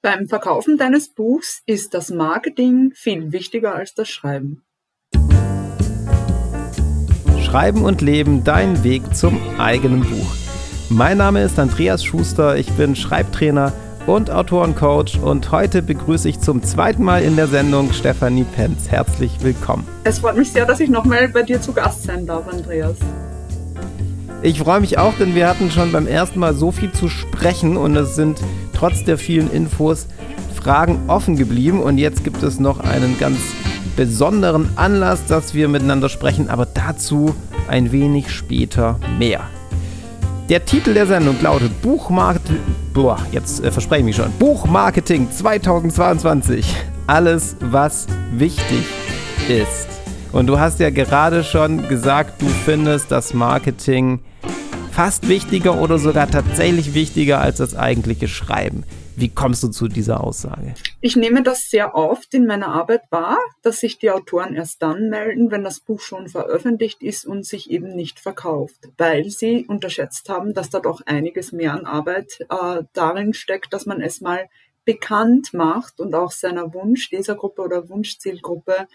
Beim Verkaufen deines Buchs ist das Marketing viel wichtiger als das Schreiben. Schreiben und Leben, dein Weg zum eigenen Buch. Mein Name ist Andreas Schuster, ich bin Schreibtrainer und Autorencoach und heute begrüße ich zum zweiten Mal in der Sendung Stefanie Penz. Herzlich willkommen. Es freut mich sehr, dass ich nochmal bei dir zu Gast sein darf, Andreas. Ich freue mich auch, denn wir hatten schon beim ersten Mal so viel zu sprechen und es sind trotz der vielen Infos Fragen offen geblieben und jetzt gibt es noch einen ganz besonderen Anlass, dass wir miteinander sprechen, aber dazu ein wenig später mehr. Der Titel der Sendung lautet Buchmarketing. Boah, jetzt äh, verspreche ich mich schon. Buchmarketing 2022. Alles, was wichtig ist. Und du hast ja gerade schon gesagt, du findest das Marketing fast wichtiger oder sogar tatsächlich wichtiger als das eigentliche Schreiben. Wie kommst du zu dieser Aussage? Ich nehme das sehr oft in meiner Arbeit wahr, dass sich die Autoren erst dann melden, wenn das Buch schon veröffentlicht ist und sich eben nicht verkauft, weil sie unterschätzt haben, dass da doch einiges mehr an Arbeit äh, darin steckt, dass man es mal bekannt macht und auch seiner Wunschlesergruppe oder Wunschzielgruppe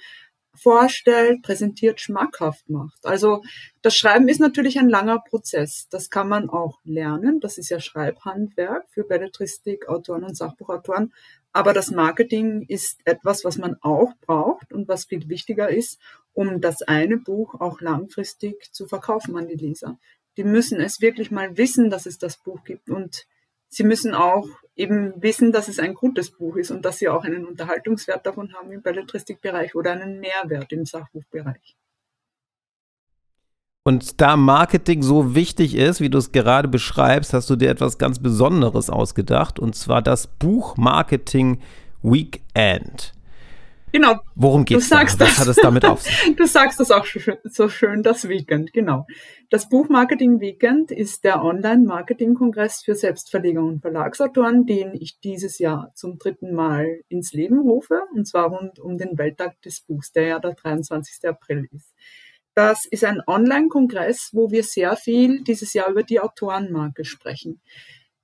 vorstellt, präsentiert, schmackhaft macht. Also das Schreiben ist natürlich ein langer Prozess. Das kann man auch lernen. Das ist ja Schreibhandwerk für Belletristik, Autoren und Sachbuchautoren. Aber das Marketing ist etwas, was man auch braucht und was viel wichtiger ist, um das eine Buch auch langfristig zu verkaufen an die Leser. Die müssen es wirklich mal wissen, dass es das Buch gibt und sie müssen auch eben wissen, dass es ein gutes Buch ist und dass sie auch einen Unterhaltungswert davon haben im Belletristikbereich oder einen Mehrwert im Sachbuchbereich. Und da Marketing so wichtig ist, wie du es gerade beschreibst, hast du dir etwas ganz Besonderes ausgedacht, und zwar das Buchmarketing Weekend. Genau. Worum geht es? Was das, hat es damit auf sich? Du sagst das auch so schön, das Weekend, genau. Das Buchmarketing Weekend ist der Online-Marketing-Kongress für Selbstverleger und Verlagsautoren, den ich dieses Jahr zum dritten Mal ins Leben rufe, und zwar rund um den Welttag des Buchs, der ja der 23. April ist. Das ist ein Online-Kongress, wo wir sehr viel dieses Jahr über die Autorenmarke sprechen.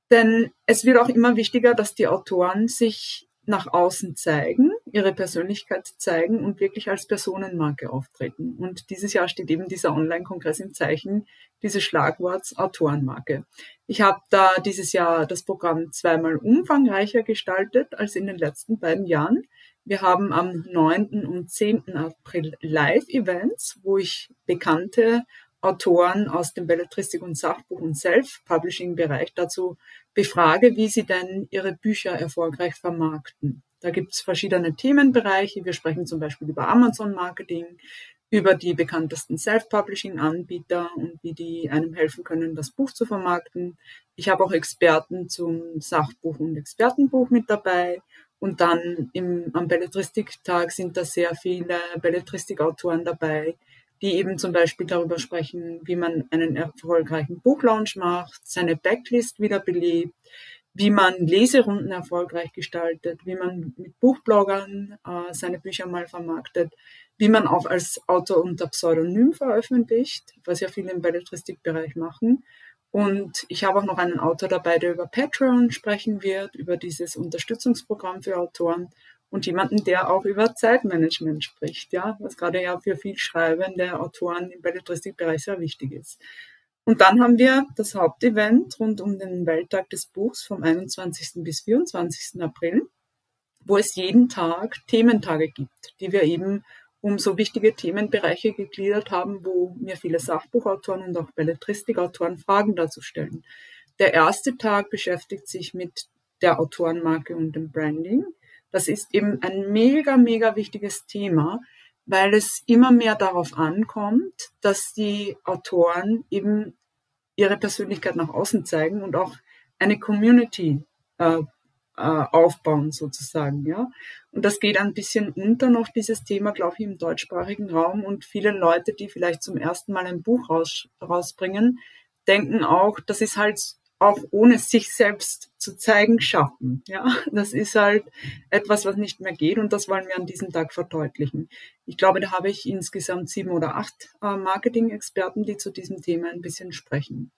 Denn es wird auch immer wichtiger, dass die Autoren sich nach außen zeigen, ihre Persönlichkeit zeigen und wirklich als Personenmarke auftreten. Und dieses Jahr steht eben dieser Online-Kongress im Zeichen dieses Schlagworts Autorenmarke. Ich habe da dieses Jahr das Programm zweimal umfangreicher gestaltet als in den letzten beiden Jahren. Wir haben am 9. und 10. April Live-Events, wo ich bekannte Autoren aus dem Belletristik- und Sachbuch- und Self-Publishing-Bereich dazu befrage, wie sie denn ihre Bücher erfolgreich vermarkten. Da gibt es verschiedene Themenbereiche. Wir sprechen zum Beispiel über Amazon-Marketing, über die bekanntesten Self-Publishing-Anbieter und wie die einem helfen können, das Buch zu vermarkten. Ich habe auch Experten zum Sachbuch und Expertenbuch mit dabei. Und dann im, am Belletristik-Tag sind da sehr viele Belletristik-Autoren dabei, die eben zum Beispiel darüber sprechen, wie man einen erfolgreichen Buchlaunch macht, seine Backlist wiederbelebt, wie man Leserunden erfolgreich gestaltet, wie man mit Buchbloggern äh, seine Bücher mal vermarktet, wie man auch als Autor unter Pseudonym veröffentlicht, was ja viele im Belletristikbereich machen. Und ich habe auch noch einen Autor dabei, der über Patreon sprechen wird, über dieses Unterstützungsprogramm für Autoren und jemanden, der auch über Zeitmanagement spricht, ja, was gerade ja für viel schreibende Autoren im Belletristikbereich sehr wichtig ist. Und dann haben wir das Hauptevent rund um den Welttag des Buchs vom 21. bis 24. April, wo es jeden Tag Thementage gibt, die wir eben um so wichtige Themenbereiche gegliedert haben, wo mir viele Sachbuchautoren und auch Belletristikautoren Fragen dazu stellen. Der erste Tag beschäftigt sich mit der Autorenmarke und dem Branding. Das ist eben ein mega, mega wichtiges Thema, weil es immer mehr darauf ankommt, dass die Autoren eben ihre Persönlichkeit nach außen zeigen und auch eine Community äh, äh, aufbauen sozusagen, ja. Und das geht ein bisschen unter noch dieses Thema, glaube ich, im deutschsprachigen Raum und viele Leute, die vielleicht zum ersten Mal ein Buch raus, rausbringen, denken auch, das ist halt auch ohne sich selbst zu zeigen schaffen. Ja, das ist halt etwas, was nicht mehr geht und das wollen wir an diesem Tag verdeutlichen. Ich glaube, da habe ich insgesamt sieben oder acht äh, Marketing-Experten, die zu diesem Thema ein bisschen sprechen.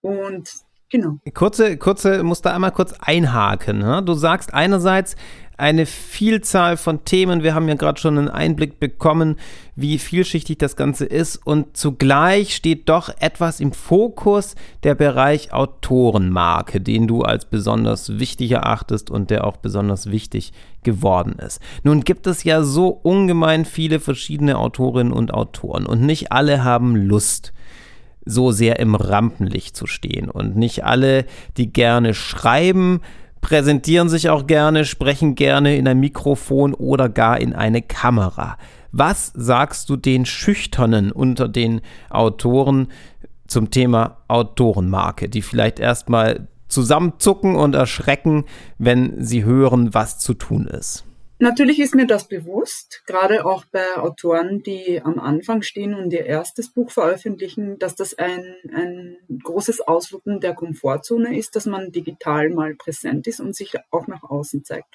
Und Genau. Kurze, kurze, musst da einmal kurz einhaken. Ne? Du sagst einerseits, eine Vielzahl von Themen. Wir haben ja gerade schon einen Einblick bekommen, wie vielschichtig das Ganze ist. Und zugleich steht doch etwas im Fokus der Bereich Autorenmarke, den du als besonders wichtig erachtest und der auch besonders wichtig geworden ist. Nun gibt es ja so ungemein viele verschiedene Autorinnen und Autoren und nicht alle haben Lust so sehr im Rampenlicht zu stehen und nicht alle, die gerne schreiben, präsentieren sich auch gerne, sprechen gerne in ein Mikrofon oder gar in eine Kamera. Was sagst du den Schüchternen unter den Autoren zum Thema Autorenmarke, die vielleicht erstmal zusammenzucken und erschrecken, wenn sie hören, was zu tun ist? Natürlich ist mir das bewusst, gerade auch bei Autoren, die am Anfang stehen und ihr erstes Buch veröffentlichen, dass das ein, ein großes Ausloten der Komfortzone ist, dass man digital mal präsent ist und sich auch nach außen zeigt.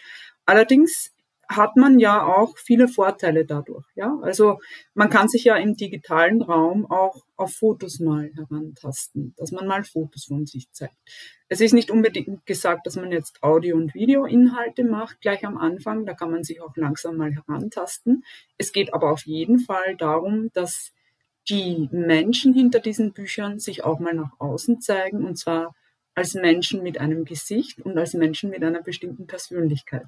Allerdings hat man ja auch viele Vorteile dadurch. Ja, also man kann sich ja im digitalen Raum auch auf Fotos mal herantasten, dass man mal Fotos von sich zeigt. Es ist nicht unbedingt gesagt, dass man jetzt Audio- und Videoinhalte macht gleich am Anfang. Da kann man sich auch langsam mal herantasten. Es geht aber auf jeden Fall darum, dass die Menschen hinter diesen Büchern sich auch mal nach außen zeigen und zwar als Menschen mit einem Gesicht und als Menschen mit einer bestimmten Persönlichkeit.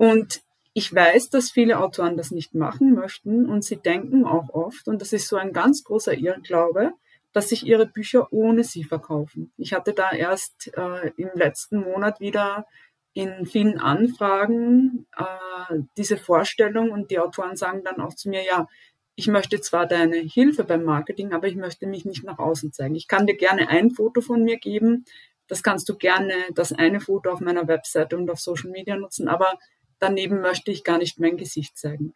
Und ich weiß, dass viele Autoren das nicht machen möchten und sie denken auch oft, und das ist so ein ganz großer Irrglaube, dass sich ihre Bücher ohne sie verkaufen. Ich hatte da erst äh, im letzten Monat wieder in vielen Anfragen äh, diese Vorstellung und die Autoren sagen dann auch zu mir, ja, ich möchte zwar deine Hilfe beim Marketing, aber ich möchte mich nicht nach außen zeigen. Ich kann dir gerne ein Foto von mir geben, das kannst du gerne, das eine Foto auf meiner Webseite und auf Social Media nutzen, aber daneben möchte ich gar nicht mein Gesicht zeigen.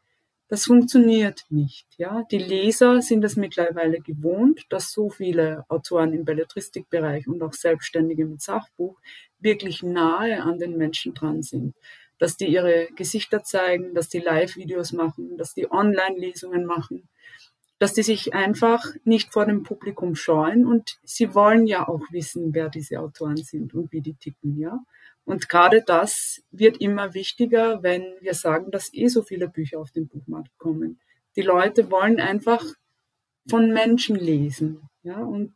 Das funktioniert nicht. Ja, die Leser sind es mittlerweile gewohnt, dass so viele Autoren im Belletristikbereich und auch Selbstständige mit Sachbuch wirklich nahe an den Menschen dran sind, dass die ihre Gesichter zeigen, dass die Live-Videos machen, dass die Online-Lesungen machen, dass die sich einfach nicht vor dem Publikum scheuen und sie wollen ja auch wissen, wer diese Autoren sind und wie die ticken, ja. Und gerade das wird immer wichtiger, wenn wir sagen, dass eh so viele Bücher auf den Buchmarkt kommen. Die Leute wollen einfach von Menschen lesen. Ja, und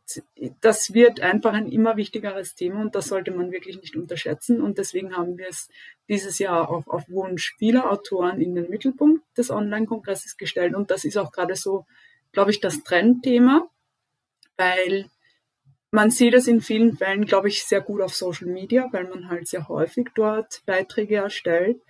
das wird einfach ein immer wichtigeres Thema und das sollte man wirklich nicht unterschätzen. Und deswegen haben wir es dieses Jahr auch auf Wunsch vieler Autoren in den Mittelpunkt des Online-Kongresses gestellt. Und das ist auch gerade so, glaube ich, das Trendthema, weil man sieht es in vielen Fällen, glaube ich, sehr gut auf Social Media, weil man halt sehr häufig dort Beiträge erstellt,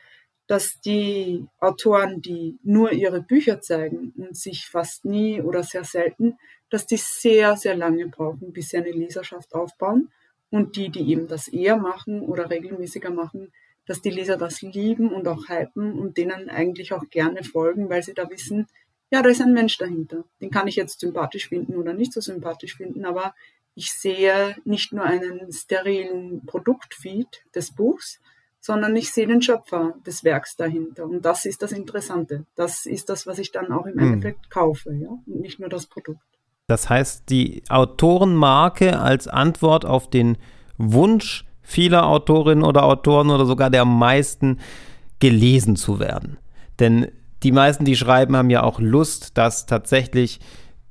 dass die Autoren, die nur ihre Bücher zeigen und sich fast nie oder sehr selten, dass die sehr, sehr lange brauchen, bis sie eine Leserschaft aufbauen. Und die, die eben das eher machen oder regelmäßiger machen, dass die Leser das lieben und auch hypen und denen eigentlich auch gerne folgen, weil sie da wissen, ja, da ist ein Mensch dahinter. Den kann ich jetzt sympathisch finden oder nicht so sympathisch finden, aber ich sehe nicht nur einen sterilen Produktfeed des Buchs, sondern ich sehe den Schöpfer des Werks dahinter. Und das ist das Interessante. Das ist das, was ich dann auch im hm. Endeffekt kaufe, ja, und nicht nur das Produkt. Das heißt, die Autorenmarke als Antwort auf den Wunsch vieler Autorinnen oder Autoren oder sogar der meisten gelesen zu werden. Denn die meisten, die schreiben, haben ja auch Lust, dass tatsächlich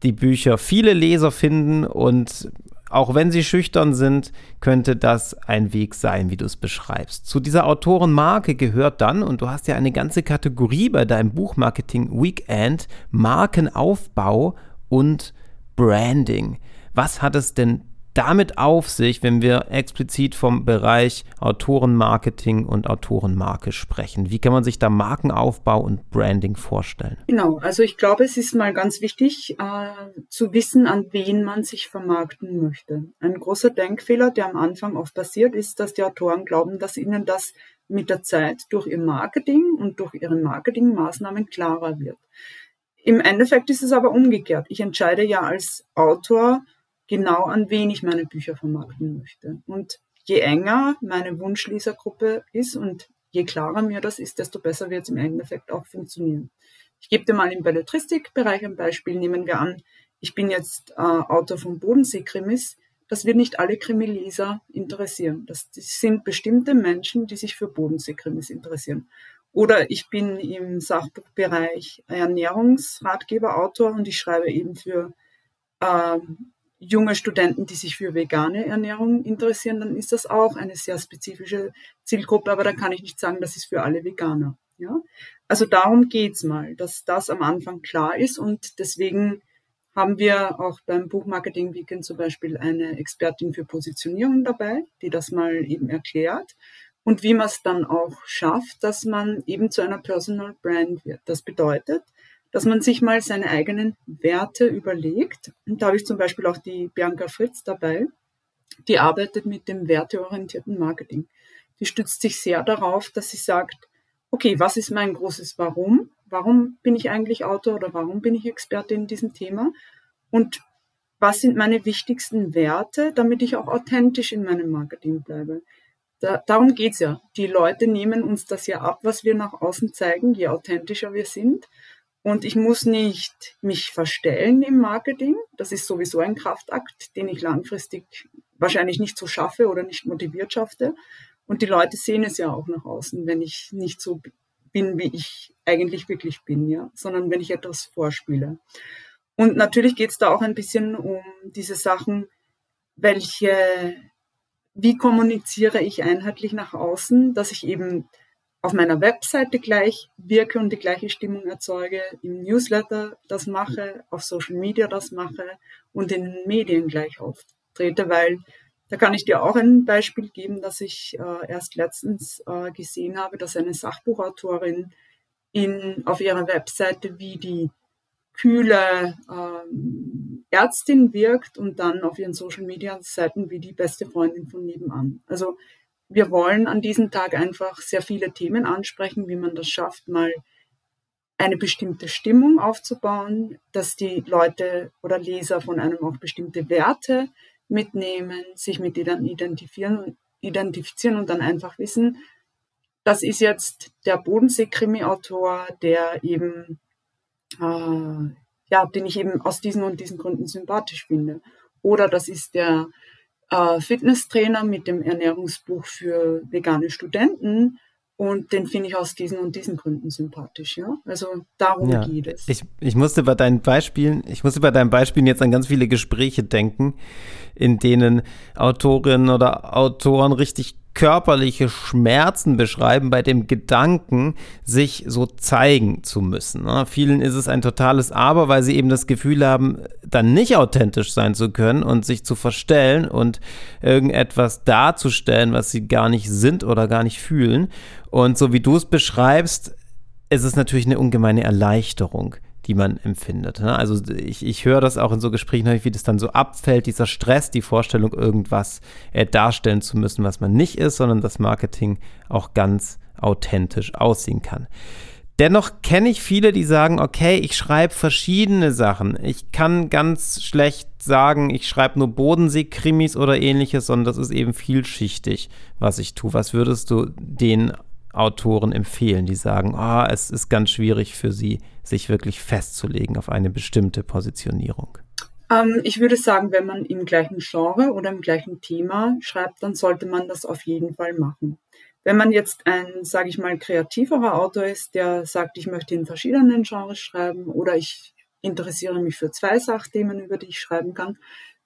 die Bücher viele Leser finden und auch wenn sie schüchtern sind, könnte das ein Weg sein, wie du es beschreibst. Zu dieser Autorenmarke gehört dann, und du hast ja eine ganze Kategorie bei deinem Buchmarketing Weekend, Markenaufbau und Branding. Was hat es denn damit auf sich, wenn wir explizit vom Bereich Autorenmarketing und Autorenmarke sprechen? Wie kann man sich da Markenaufbau und Branding vorstellen? Genau, also ich glaube, es ist mal ganz wichtig äh, zu wissen, an wen man sich vermarkten möchte. Ein großer Denkfehler, der am Anfang oft passiert, ist, dass die Autoren glauben, dass ihnen das mit der Zeit durch ihr Marketing und durch ihre Marketingmaßnahmen klarer wird. Im Endeffekt ist es aber umgekehrt. Ich entscheide ja als Autor, genau an wen ich meine Bücher vermarkten möchte. Und je enger meine Wunschlesergruppe ist und je klarer mir das ist, desto besser wird es im Endeffekt auch funktionieren. Ich gebe dir mal im Belletristikbereich ein Beispiel. Nehmen wir an, ich bin jetzt äh, Autor von Bodensee-Krimis, das wird nicht alle Krimileser interessieren. Das, sind bestimmte Menschen, die sich für Bodenseekrimis interessieren. Oder ich bin im Sachbuchbereich Ernährungsratgeberautor und ich schreibe eben für ähm, junge Studenten, die sich für vegane Ernährung interessieren, dann ist das auch eine sehr spezifische Zielgruppe, aber da kann ich nicht sagen, das ist für alle Veganer. Ja? Also darum geht's mal, dass das am Anfang klar ist und deswegen haben wir auch beim Buchmarketing Weekend zum Beispiel eine Expertin für Positionierung dabei, die das mal eben erklärt und wie man es dann auch schafft, dass man eben zu einer Personal Brand wird. Das bedeutet, dass man sich mal seine eigenen Werte überlegt. Und da habe ich zum Beispiel auch die Bianca Fritz dabei, die arbeitet mit dem werteorientierten Marketing. Die stützt sich sehr darauf, dass sie sagt, okay, was ist mein großes Warum? Warum bin ich eigentlich Autor oder warum bin ich Experte in diesem Thema? Und was sind meine wichtigsten Werte, damit ich auch authentisch in meinem Marketing bleibe? Da, darum geht's ja. Die Leute nehmen uns das ja ab, was wir nach außen zeigen, je authentischer wir sind. Und ich muss nicht mich verstellen im Marketing. Das ist sowieso ein Kraftakt, den ich langfristig wahrscheinlich nicht so schaffe oder nicht motiviert schaffe. Und die Leute sehen es ja auch nach außen, wenn ich nicht so bin, wie ich eigentlich wirklich bin, ja, sondern wenn ich etwas vorspiele. Und natürlich geht es da auch ein bisschen um diese Sachen, welche, wie kommuniziere ich einheitlich nach außen, dass ich eben auf meiner Webseite gleich wirke und die gleiche Stimmung erzeuge, im Newsletter das mache, auf Social Media das mache und in den Medien gleich auftrete, weil da kann ich dir auch ein Beispiel geben, dass ich äh, erst letztens äh, gesehen habe, dass eine Sachbuchautorin in, auf ihrer Webseite wie die kühle ähm, Ärztin wirkt und dann auf ihren Social Media Seiten wie die beste Freundin von nebenan. Also wir wollen an diesem Tag einfach sehr viele Themen ansprechen, wie man das schafft, mal eine bestimmte Stimmung aufzubauen, dass die Leute oder Leser von einem auch bestimmte Werte mitnehmen, sich mit denen identifizieren, identifizieren und dann einfach wissen, das ist jetzt der Bodensee-Krimi-Autor, der eben, äh, ja, den ich eben aus diesen und diesen Gründen sympathisch finde. Oder das ist der äh, Fitnesstrainer mit dem Ernährungsbuch für vegane Studenten. Und den finde ich aus diesen und diesen Gründen sympathisch, ja. Also darum ja. geht es. Ich, ich musste bei deinen Beispielen, ich musste bei deinen Beispielen jetzt an ganz viele Gespräche denken, in denen Autorinnen oder Autoren richtig körperliche Schmerzen beschreiben bei dem Gedanken, sich so zeigen zu müssen. Ne? Vielen ist es ein totales Aber, weil sie eben das Gefühl haben, dann nicht authentisch sein zu können und sich zu verstellen und irgendetwas darzustellen, was sie gar nicht sind oder gar nicht fühlen. Und so wie du es beschreibst, ist es natürlich eine ungemeine Erleichterung die man empfindet. Ne? Also ich, ich höre das auch in so Gesprächen, wie das dann so abfällt, dieser Stress, die Vorstellung, irgendwas äh, darstellen zu müssen, was man nicht ist, sondern das Marketing auch ganz authentisch aussehen kann. Dennoch kenne ich viele, die sagen, okay, ich schreibe verschiedene Sachen. Ich kann ganz schlecht sagen, ich schreibe nur Bodensee-Krimis oder ähnliches, sondern das ist eben vielschichtig, was ich tue. Was würdest du den Autoren empfehlen, die sagen, oh, es ist ganz schwierig für sie, sich wirklich festzulegen auf eine bestimmte Positionierung? Ähm, ich würde sagen, wenn man im gleichen Genre oder im gleichen Thema schreibt, dann sollte man das auf jeden Fall machen. Wenn man jetzt ein, sage ich mal, kreativerer Autor ist, der sagt, ich möchte in verschiedenen Genres schreiben oder ich interessiere mich für zwei Sachthemen, über die ich schreiben kann,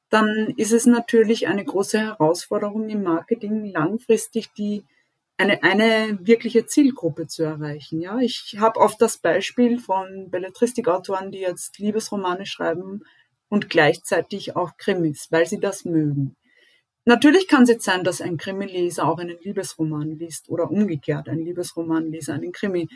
dann ist es natürlich eine große Herausforderung im Marketing, langfristig die eine, eine wirkliche Zielgruppe zu erreichen. Ja, ich habe oft das Beispiel von Belletristikautoren, die jetzt Liebesromane schreiben und gleichzeitig auch Krimis, weil sie das mögen. Natürlich kann es jetzt sein, dass ein Krimileser auch einen Liebesroman liest oder umgekehrt ein Liebesromanleser einen Krimi.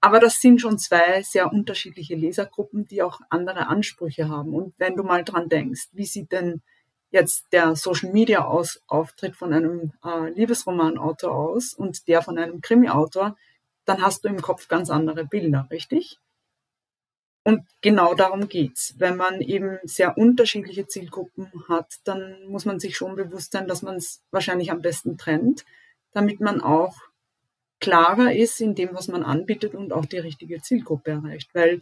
Aber das sind schon zwei sehr unterschiedliche Lesergruppen, die auch andere Ansprüche haben. Und wenn du mal dran denkst, wie sieht denn jetzt der Social Media aus, Auftritt von einem äh, Liebesromanautor aus und der von einem Krimi-Autor, dann hast du im Kopf ganz andere Bilder, richtig? Und genau darum geht's. Wenn man eben sehr unterschiedliche Zielgruppen hat, dann muss man sich schon bewusst sein, dass man es wahrscheinlich am besten trennt, damit man auch klarer ist in dem, was man anbietet und auch die richtige Zielgruppe erreicht. Weil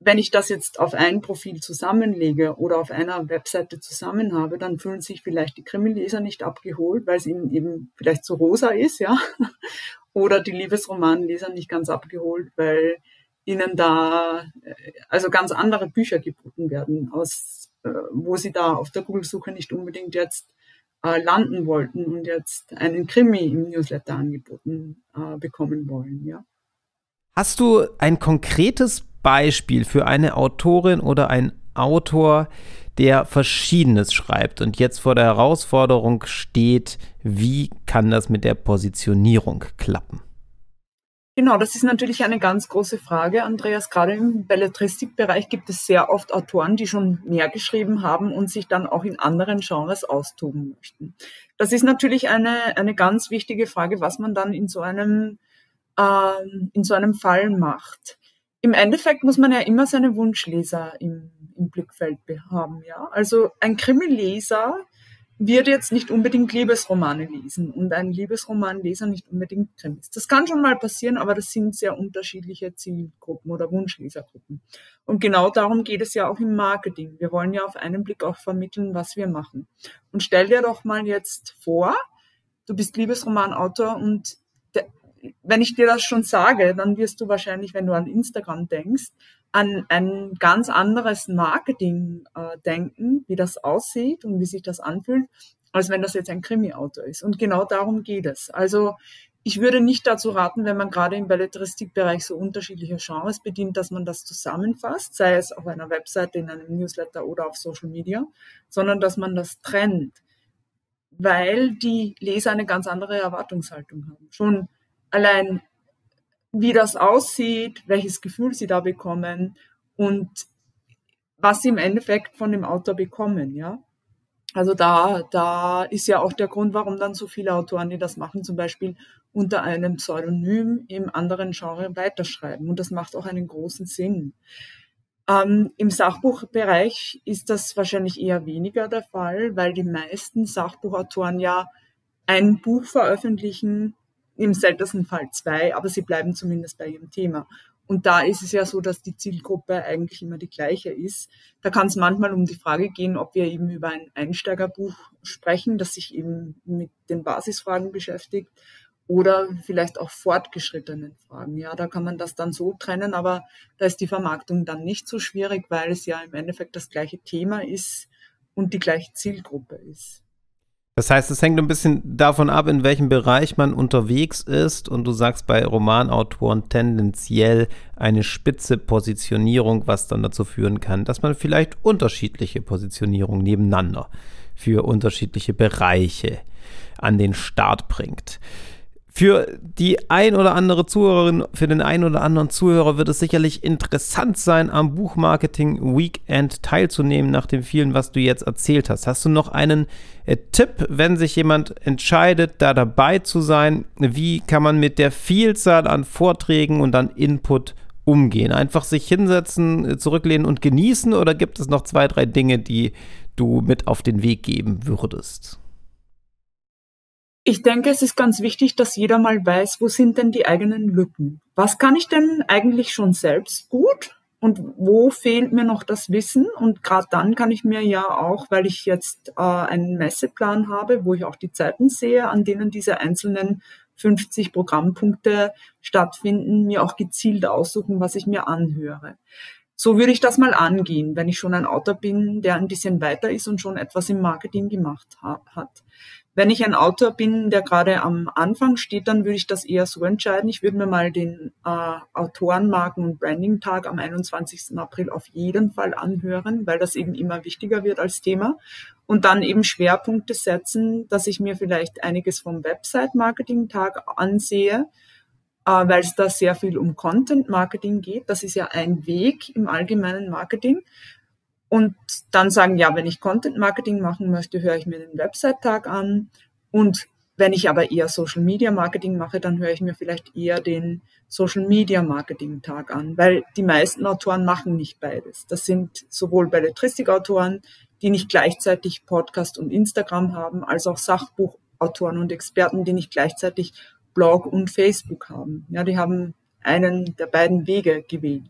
wenn ich das jetzt auf ein Profil zusammenlege oder auf einer Webseite zusammen habe, dann fühlen sich vielleicht die Krimileser nicht abgeholt, weil es ihnen eben vielleicht zu rosa ist, ja. Oder die Liebesromanleser nicht ganz abgeholt, weil ihnen da äh, also ganz andere Bücher geboten werden, aus äh, wo sie da auf der Google-Suche nicht unbedingt jetzt äh, landen wollten und jetzt einen Krimi im Newsletter angeboten äh, bekommen wollen, ja. Hast du ein konkretes Beispiel für eine Autorin oder ein Autor, der Verschiedenes schreibt und jetzt vor der Herausforderung steht, wie kann das mit der Positionierung klappen? Genau, das ist natürlich eine ganz große Frage, Andreas. Gerade im Belletristikbereich gibt es sehr oft Autoren, die schon mehr geschrieben haben und sich dann auch in anderen Genres austoben möchten. Das ist natürlich eine, eine ganz wichtige Frage, was man dann in so einem, äh, in so einem Fall macht im Endeffekt muss man ja immer seine Wunschleser im, im Blickfeld haben, ja. Also ein Krimileser wird jetzt nicht unbedingt Liebesromane lesen und ein Liebesromanleser nicht unbedingt Krimis. Das kann schon mal passieren, aber das sind sehr unterschiedliche Zielgruppen oder Wunschlesergruppen. Und genau darum geht es ja auch im Marketing. Wir wollen ja auf einen Blick auch vermitteln, was wir machen. Und stell dir doch mal jetzt vor, du bist Liebesromanautor und wenn ich dir das schon sage, dann wirst du wahrscheinlich, wenn du an Instagram denkst, an ein ganz anderes Marketing äh, denken, wie das aussieht und wie sich das anfühlt, als wenn das jetzt ein Krimi-Autor ist. Und genau darum geht es. Also ich würde nicht dazu raten, wenn man gerade im Belletristikbereich so unterschiedliche Genres bedient, dass man das zusammenfasst, sei es auf einer Webseite, in einem Newsletter oder auf Social Media, sondern dass man das trennt, weil die Leser eine ganz andere Erwartungshaltung haben. Schon allein wie das aussieht, welches Gefühl sie da bekommen und was sie im Endeffekt von dem Autor bekommen, ja. Also da, da ist ja auch der Grund, warum dann so viele Autoren, die das machen, zum Beispiel unter einem Pseudonym im anderen Genre weiterschreiben. Und das macht auch einen großen Sinn. Ähm, Im Sachbuchbereich ist das wahrscheinlich eher weniger der Fall, weil die meisten Sachbuchautoren ja ein Buch veröffentlichen, im seltensten Fall zwei, aber sie bleiben zumindest bei ihrem Thema. Und da ist es ja so, dass die Zielgruppe eigentlich immer die gleiche ist. Da kann es manchmal um die Frage gehen, ob wir eben über ein Einsteigerbuch sprechen, das sich eben mit den Basisfragen beschäftigt oder vielleicht auch fortgeschrittenen Fragen. Ja, da kann man das dann so trennen, aber da ist die Vermarktung dann nicht so schwierig, weil es ja im Endeffekt das gleiche Thema ist und die gleiche Zielgruppe ist. Das heißt, es hängt ein bisschen davon ab, in welchem Bereich man unterwegs ist. Und du sagst bei Romanautoren tendenziell eine spitze Positionierung, was dann dazu führen kann, dass man vielleicht unterschiedliche Positionierungen nebeneinander für unterschiedliche Bereiche an den Start bringt. Für die ein oder andere Zuhörerin, für den ein oder anderen Zuhörer wird es sicherlich interessant sein, am Buchmarketing Weekend teilzunehmen, nach dem vielen, was du jetzt erzählt hast. Hast du noch einen äh, Tipp, wenn sich jemand entscheidet, da dabei zu sein? Wie kann man mit der Vielzahl an Vorträgen und an Input umgehen? Einfach sich hinsetzen, äh, zurücklehnen und genießen oder gibt es noch zwei, drei Dinge, die du mit auf den Weg geben würdest? Ich denke, es ist ganz wichtig, dass jeder mal weiß, wo sind denn die eigenen Lücken? Was kann ich denn eigentlich schon selbst gut? Und wo fehlt mir noch das Wissen? Und gerade dann kann ich mir ja auch, weil ich jetzt äh, einen Messeplan habe, wo ich auch die Zeiten sehe, an denen diese einzelnen 50 Programmpunkte stattfinden, mir auch gezielt aussuchen, was ich mir anhöre. So würde ich das mal angehen, wenn ich schon ein Autor bin, der ein bisschen weiter ist und schon etwas im Marketing gemacht ha hat. Wenn ich ein Autor bin, der gerade am Anfang steht, dann würde ich das eher so entscheiden. Ich würde mir mal den äh, Autorenmarken- und Branding-Tag am 21. April auf jeden Fall anhören, weil das eben immer wichtiger wird als Thema. Und dann eben Schwerpunkte setzen, dass ich mir vielleicht einiges vom Website-Marketing-Tag ansehe, weil es da sehr viel um Content-Marketing geht. Das ist ja ein Weg im allgemeinen Marketing und dann sagen, ja, wenn ich Content Marketing machen möchte, höre ich mir den Website-Tag an. Und wenn ich aber eher Social Media Marketing mache, dann höre ich mir vielleicht eher den Social Media Marketing Tag an, weil die meisten Autoren machen nicht beides. Das sind sowohl Belletristik-Autoren, die nicht gleichzeitig Podcast und Instagram haben, als auch Sachbuchautoren und Experten, die nicht gleichzeitig Blog und Facebook haben. Ja, die haben einen der beiden Wege gewählt.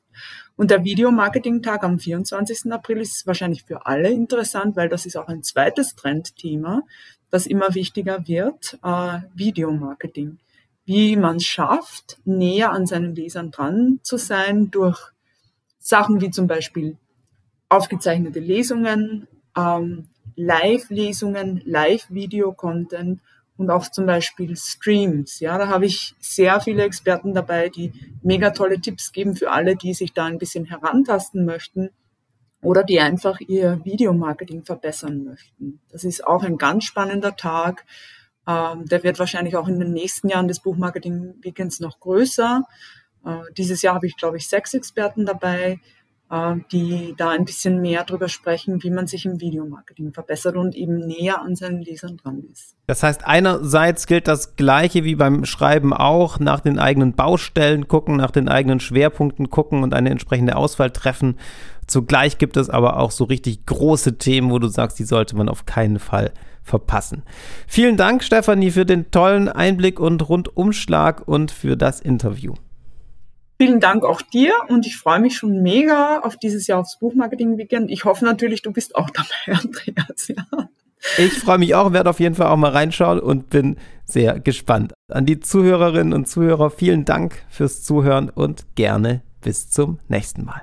Und der Videomarketing-Tag am 24. April ist wahrscheinlich für alle interessant, weil das ist auch ein zweites Trendthema, das immer wichtiger wird, äh, Videomarketing. Wie man es schafft, näher an seinen Lesern dran zu sein durch Sachen wie zum Beispiel aufgezeichnete Lesungen, ähm, Live-Lesungen, Live-Video-Content und auch zum Beispiel Streams. Ja, da habe ich sehr viele Experten dabei, die mega tolle Tipps geben für alle, die sich da ein bisschen herantasten möchten oder die einfach ihr Videomarketing verbessern möchten. Das ist auch ein ganz spannender Tag. Ähm, der wird wahrscheinlich auch in den nächsten Jahren des Buchmarketing Weekends noch größer. Äh, dieses Jahr habe ich, glaube ich, sechs Experten dabei die da ein bisschen mehr drüber sprechen, wie man sich im Videomarketing verbessert und eben näher an seinen Lesern dran ist. Das heißt, einerseits gilt das Gleiche wie beim Schreiben auch, nach den eigenen Baustellen gucken, nach den eigenen Schwerpunkten gucken und eine entsprechende Auswahl treffen. Zugleich gibt es aber auch so richtig große Themen, wo du sagst, die sollte man auf keinen Fall verpassen. Vielen Dank, Stefanie, für den tollen Einblick und Rundumschlag und für das Interview. Vielen Dank auch dir und ich freue mich schon mega auf dieses Jahr aufs Buchmarketing-Weekend. Ich hoffe natürlich, du bist auch dabei, Andreas. Ja. Ich freue mich auch, werde auf jeden Fall auch mal reinschauen und bin sehr gespannt. An die Zuhörerinnen und Zuhörer vielen Dank fürs Zuhören und gerne bis zum nächsten Mal.